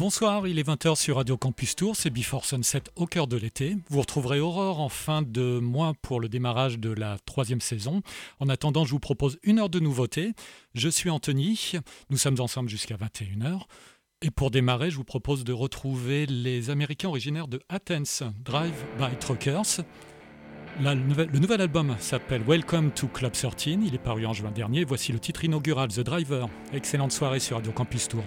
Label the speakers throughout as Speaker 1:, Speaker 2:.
Speaker 1: Bonsoir, il est 20h sur Radio Campus Tour, c'est Before Sunset au cœur de l'été. Vous retrouverez Aurore en fin de mois pour le démarrage de la troisième saison. En attendant, je vous propose une heure de nouveautés. Je suis Anthony, nous sommes ensemble jusqu'à 21h. Et pour démarrer, je vous propose de retrouver les Américains originaires de Athens, Drive by Truckers. le nouvel album s'appelle Welcome to Club 13, il est paru en juin dernier. Voici le titre inaugural, The Driver. Excellente soirée sur Radio Campus Tour.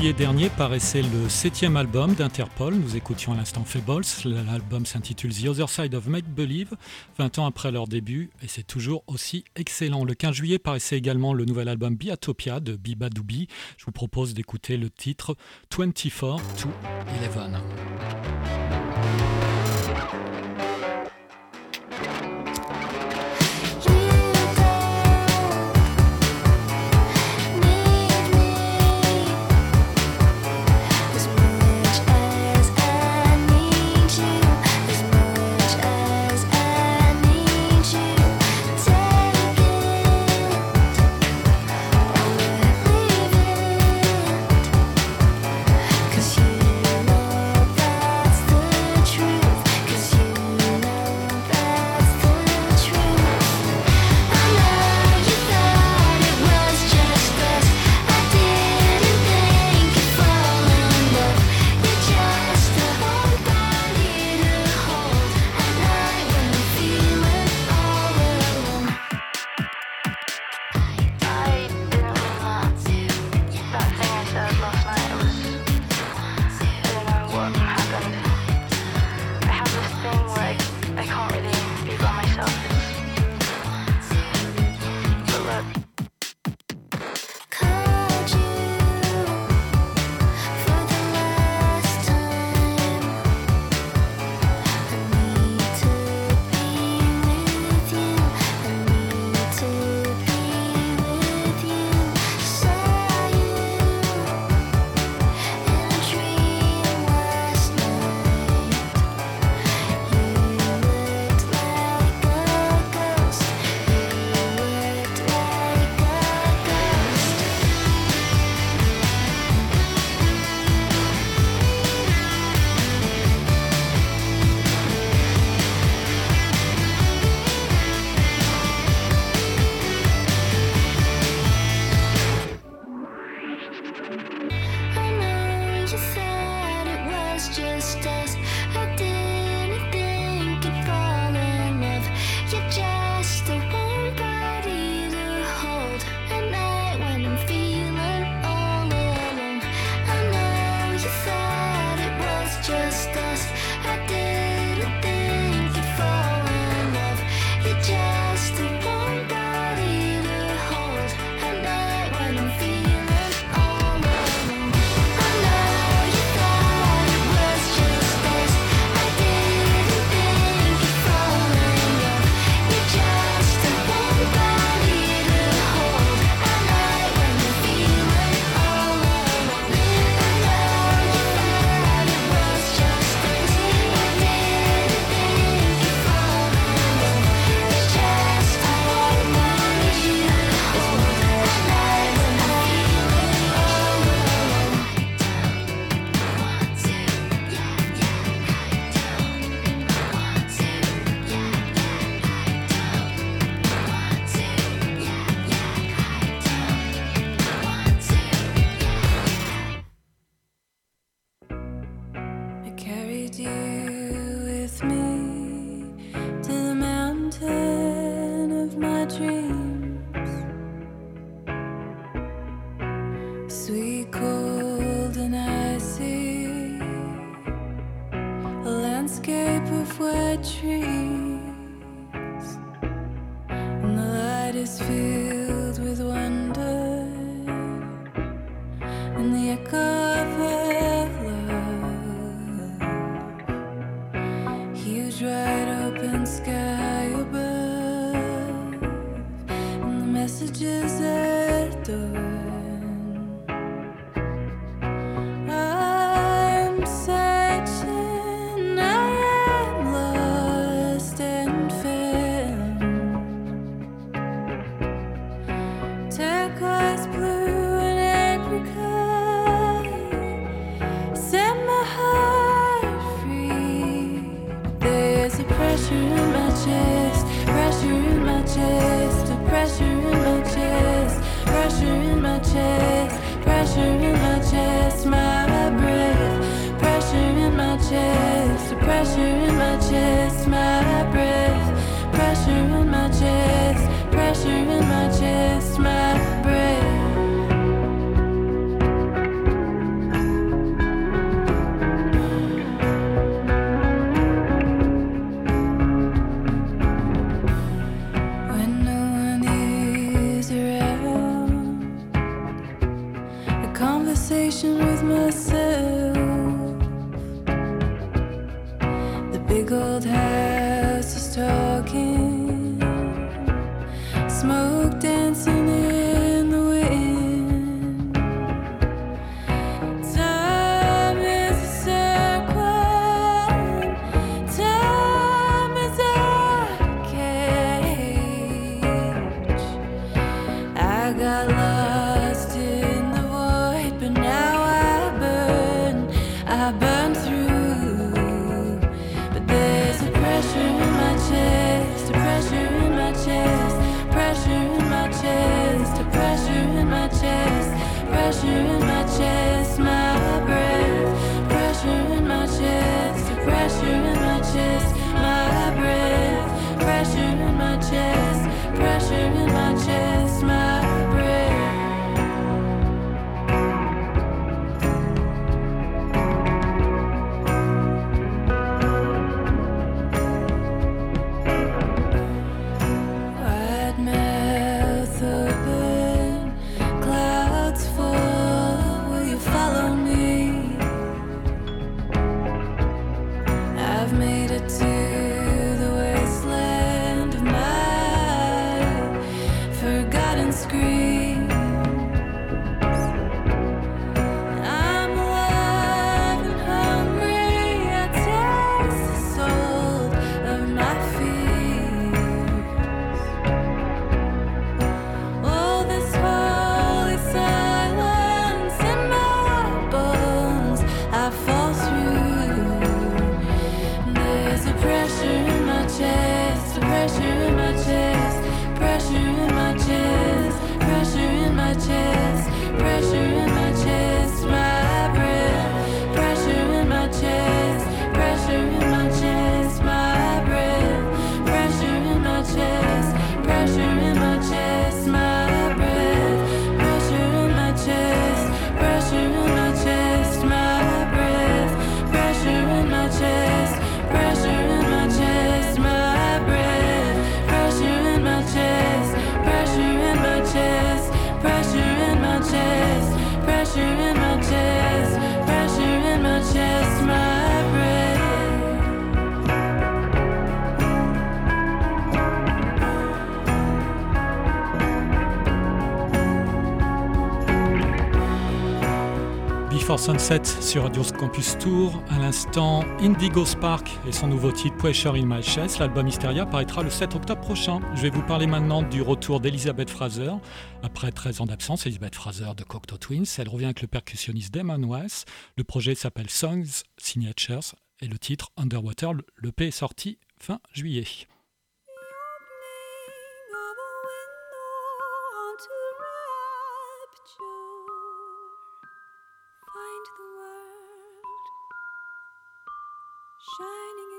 Speaker 2: Juillet dernier paraissait le septième album d'Interpol. Nous écoutions à l'instant Fables. L'album s'intitule The Other Side of Make Believe, 20 ans après leur début, et c'est toujours aussi excellent. Le 15 juillet paraissait également le nouvel album Biatopia de Biba Doubi. Je vous propose d'écouter le titre 24 to 11.
Speaker 3: Sunset sur Radio Campus Tour. À l'instant, Indigo Spark et son nouveau titre Pressure in My Chest. L'album Hysteria paraîtra le 7 octobre prochain. Je vais vous parler maintenant du retour d'Elizabeth Fraser. Après 13 ans d'absence, Elizabeth Fraser de Cocteau Twins. Elle revient avec le percussionniste Damon West. Le projet s'appelle Songs Signatures et le titre Underwater. Le P est sorti fin juillet. shining.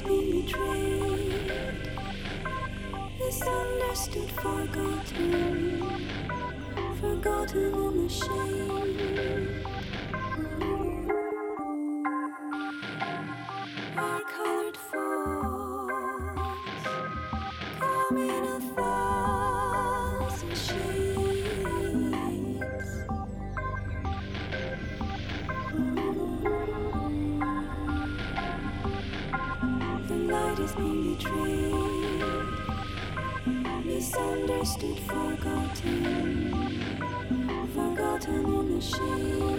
Speaker 4: Has been betrayed, misunderstood, forgotten, forgotten in the shade. Misunderstood, forgotten, forgotten in the shade.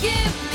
Speaker 5: give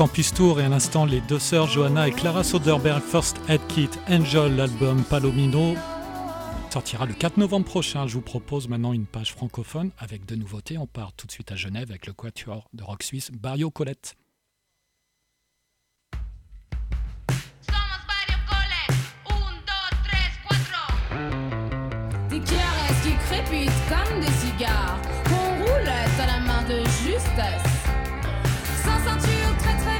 Speaker 3: Campus Tour et à l'instant les deux sœurs Johanna et Clara Soderberg, First Aid Kit, Angel, l'album Palomino sortira le 4 novembre prochain. Je vous propose maintenant une page francophone avec deux nouveautés. On part tout de suite à Genève avec le quatuor de rock suisse Barrio Colette.
Speaker 6: Des qui comme des cigares. ressenti très très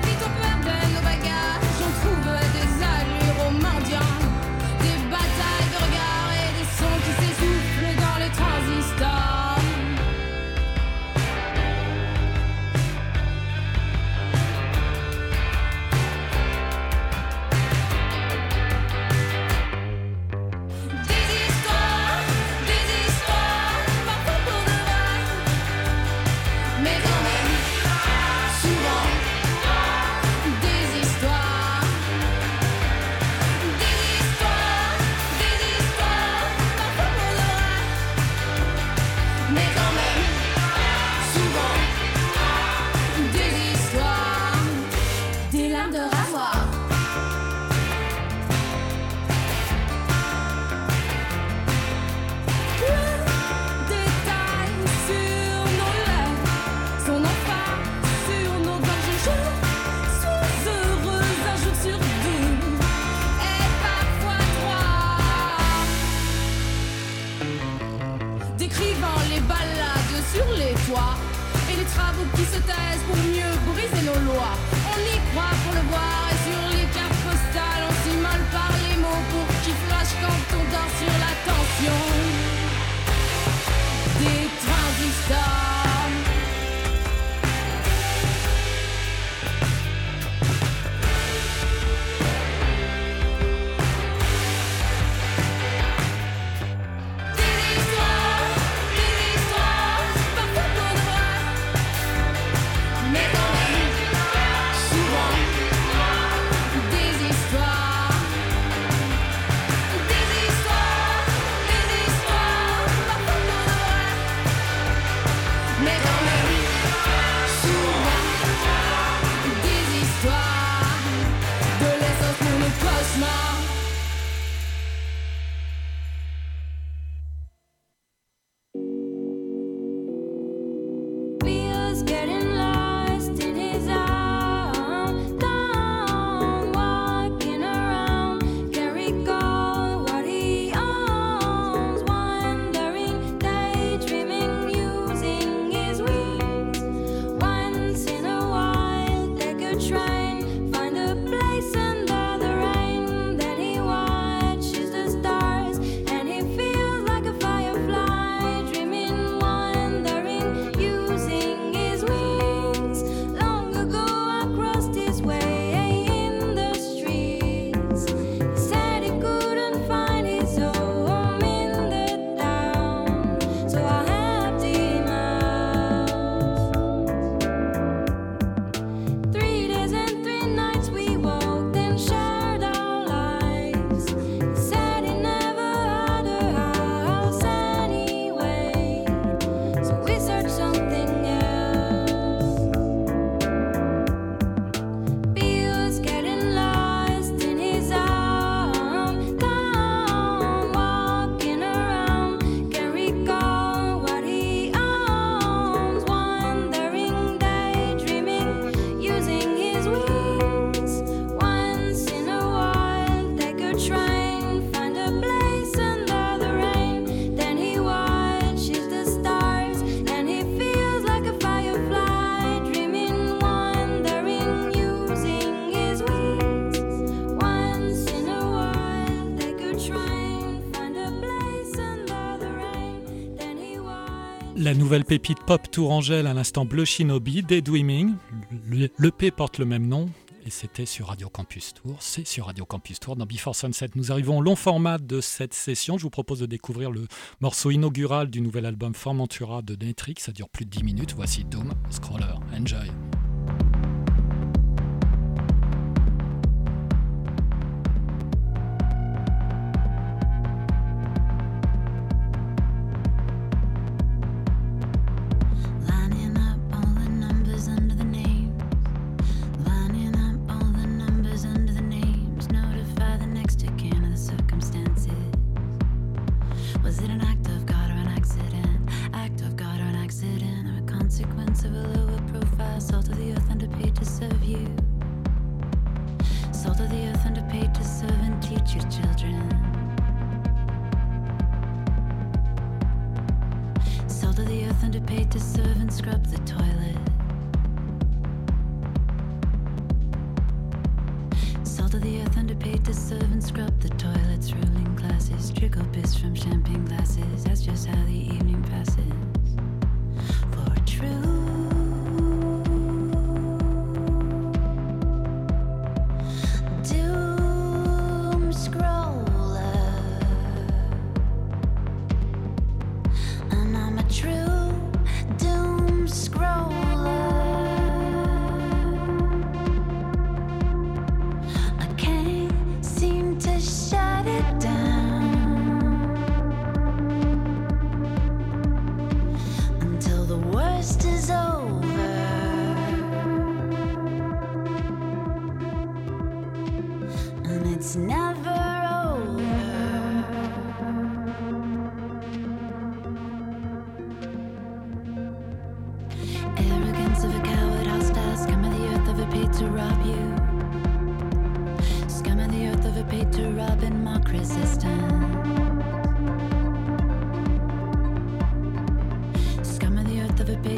Speaker 7: nouvelle pépite pop tourangelle à l'instant Bleu Shinobi Le P porte le même nom et c'était sur Radio Campus Tour. C'est sur Radio Campus Tour dans Before Sunset. Nous arrivons au long format de cette session. Je vous propose de découvrir le morceau inaugural du nouvel album Formentura de Netrix. Ça dure plus de 10 minutes. Voici Doom Scroller. Enjoy.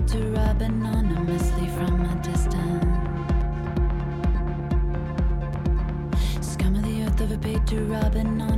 Speaker 8: to rob anonymously from a distance. Scum of the earth of a paid to rob anonymously.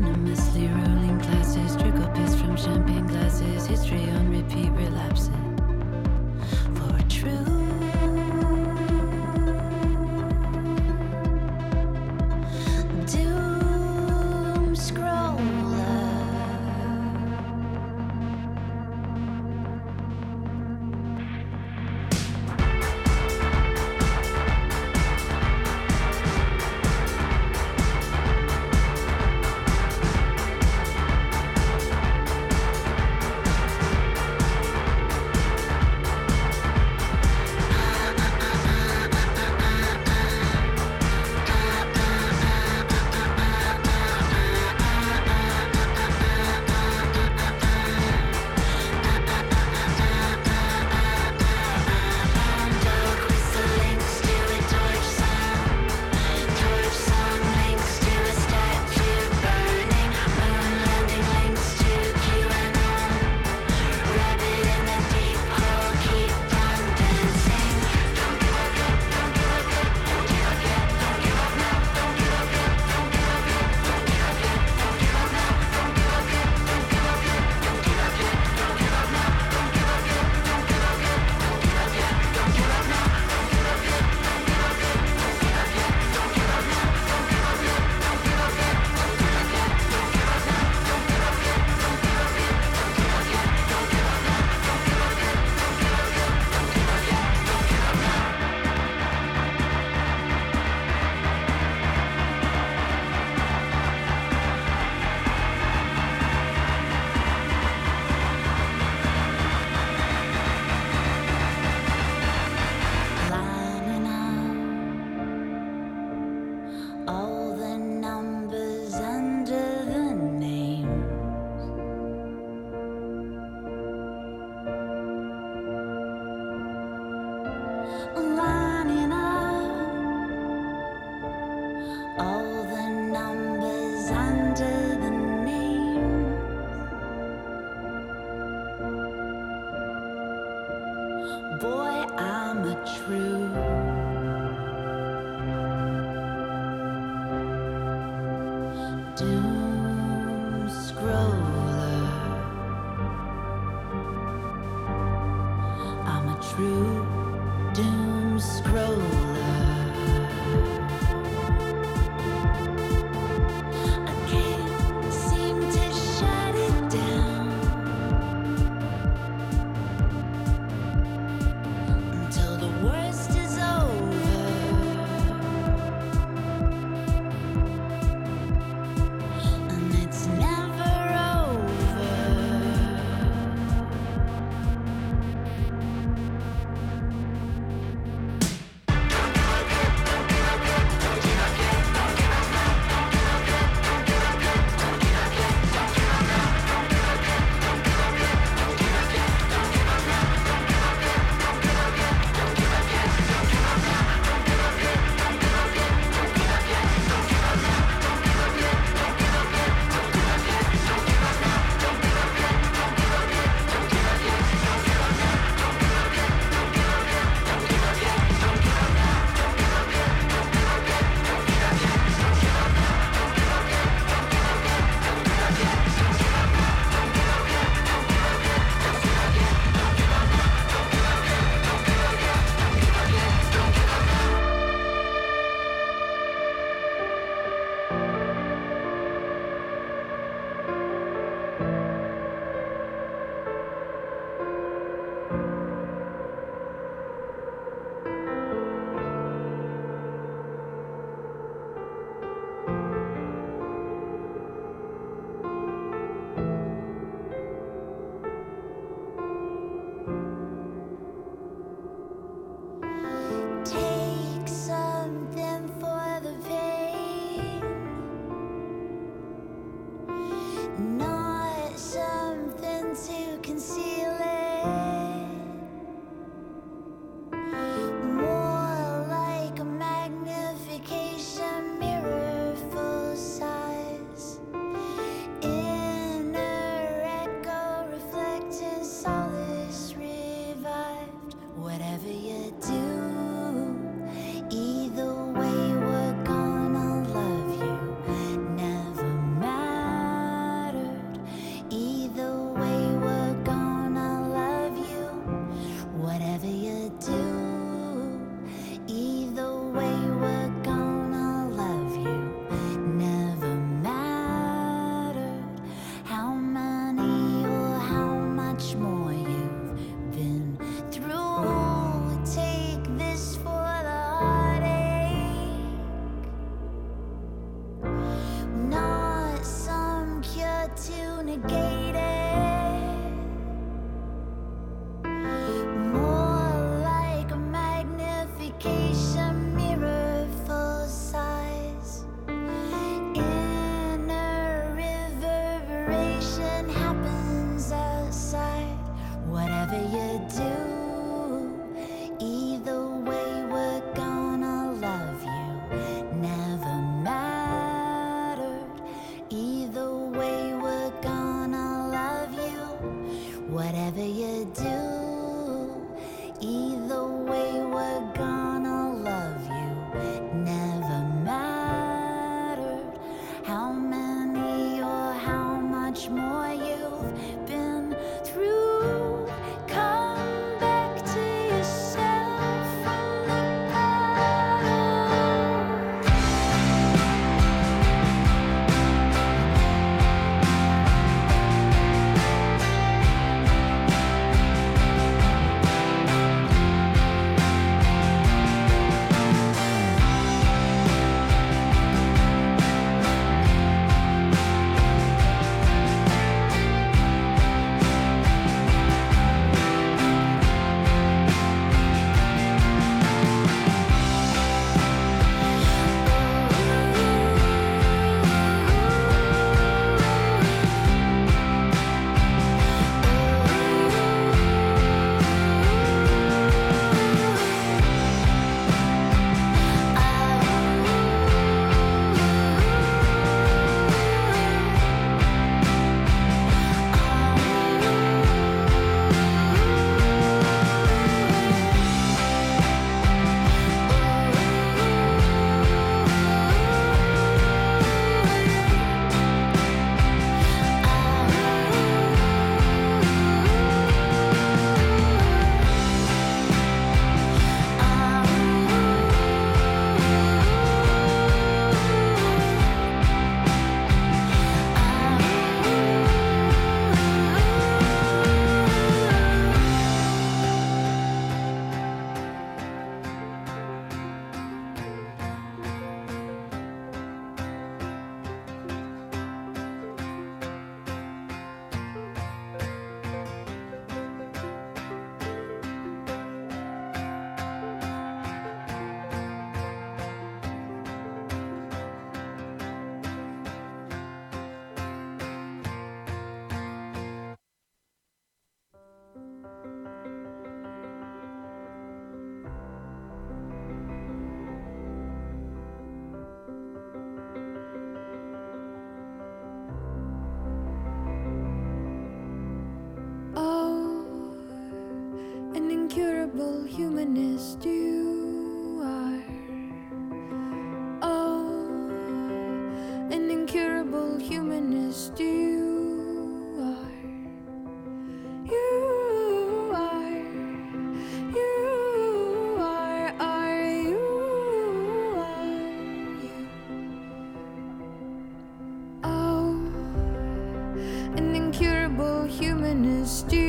Speaker 7: human is
Speaker 4: due.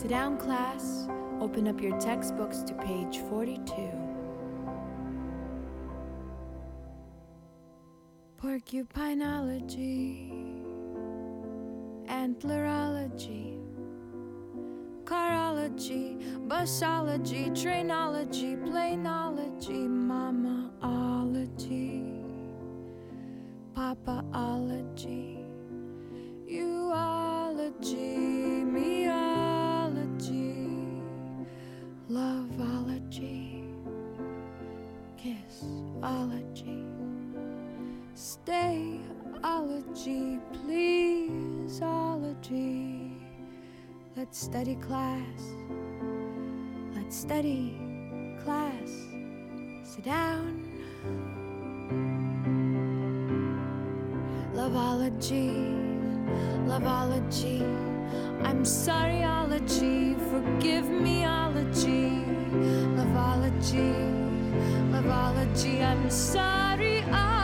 Speaker 9: Sit down, class. Open up your textbooks to page 42.
Speaker 4: Porcupinology, antlerology, carology, busology, trainology, planology, mamaology, papaology. study class. Let's study class. Sit down. Loveology, loveology. I'm sorry, ology. Forgive me, ology. Loveology, loveology. I'm sorry, ology.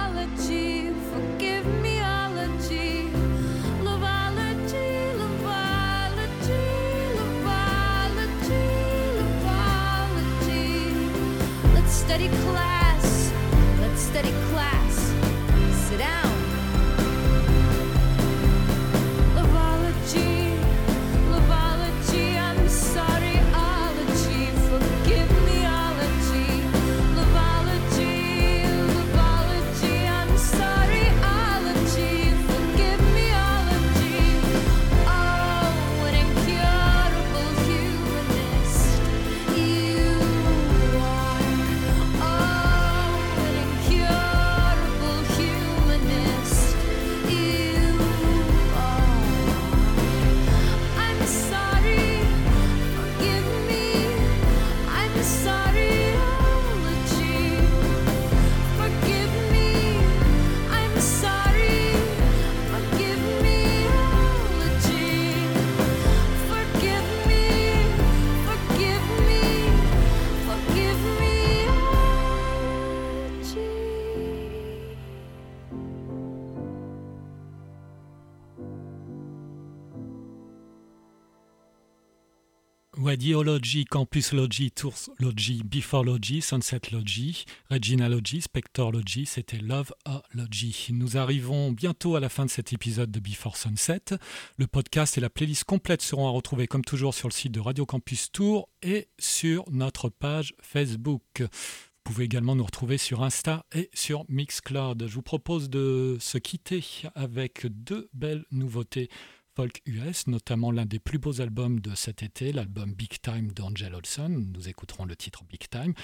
Speaker 4: Ideology, Campus Logy, Tours Logy, Before
Speaker 3: Logy, Sunset Logy, Regina Logy, Spector Logy, c'était Love a Logy. Nous arrivons bientôt à la fin de cet épisode de Before Sunset. Le podcast et la playlist complète seront à retrouver comme toujours sur le site de Radio Campus Tours et sur notre page Facebook. Vous pouvez également nous retrouver sur Insta et sur Mixcloud. Je vous propose de se quitter avec deux belles nouveautés folk US, notamment l'un des plus beaux albums de cet été, l'album Big Time d'Angel Olson. Nous écouterons le titre Big Time.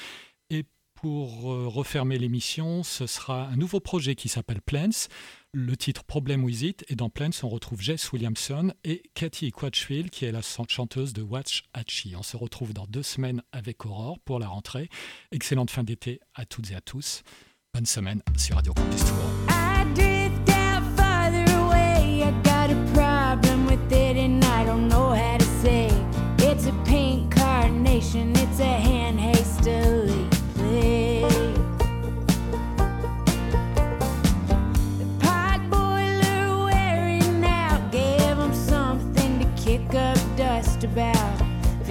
Speaker 3: Et pour euh, refermer l'émission, ce sera un nouveau projet qui s'appelle Plants. Le titre Problem With It. Et dans Plants, on retrouve Jess Williamson et Cathy Quatchfield, qui est la chanteuse de Watch Hachi. On se retrouve dans deux semaines avec Aurore pour la rentrée. Excellente fin d'été à toutes et à tous. Bonne semaine sur Radio Campus Tour.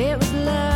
Speaker 5: It was love.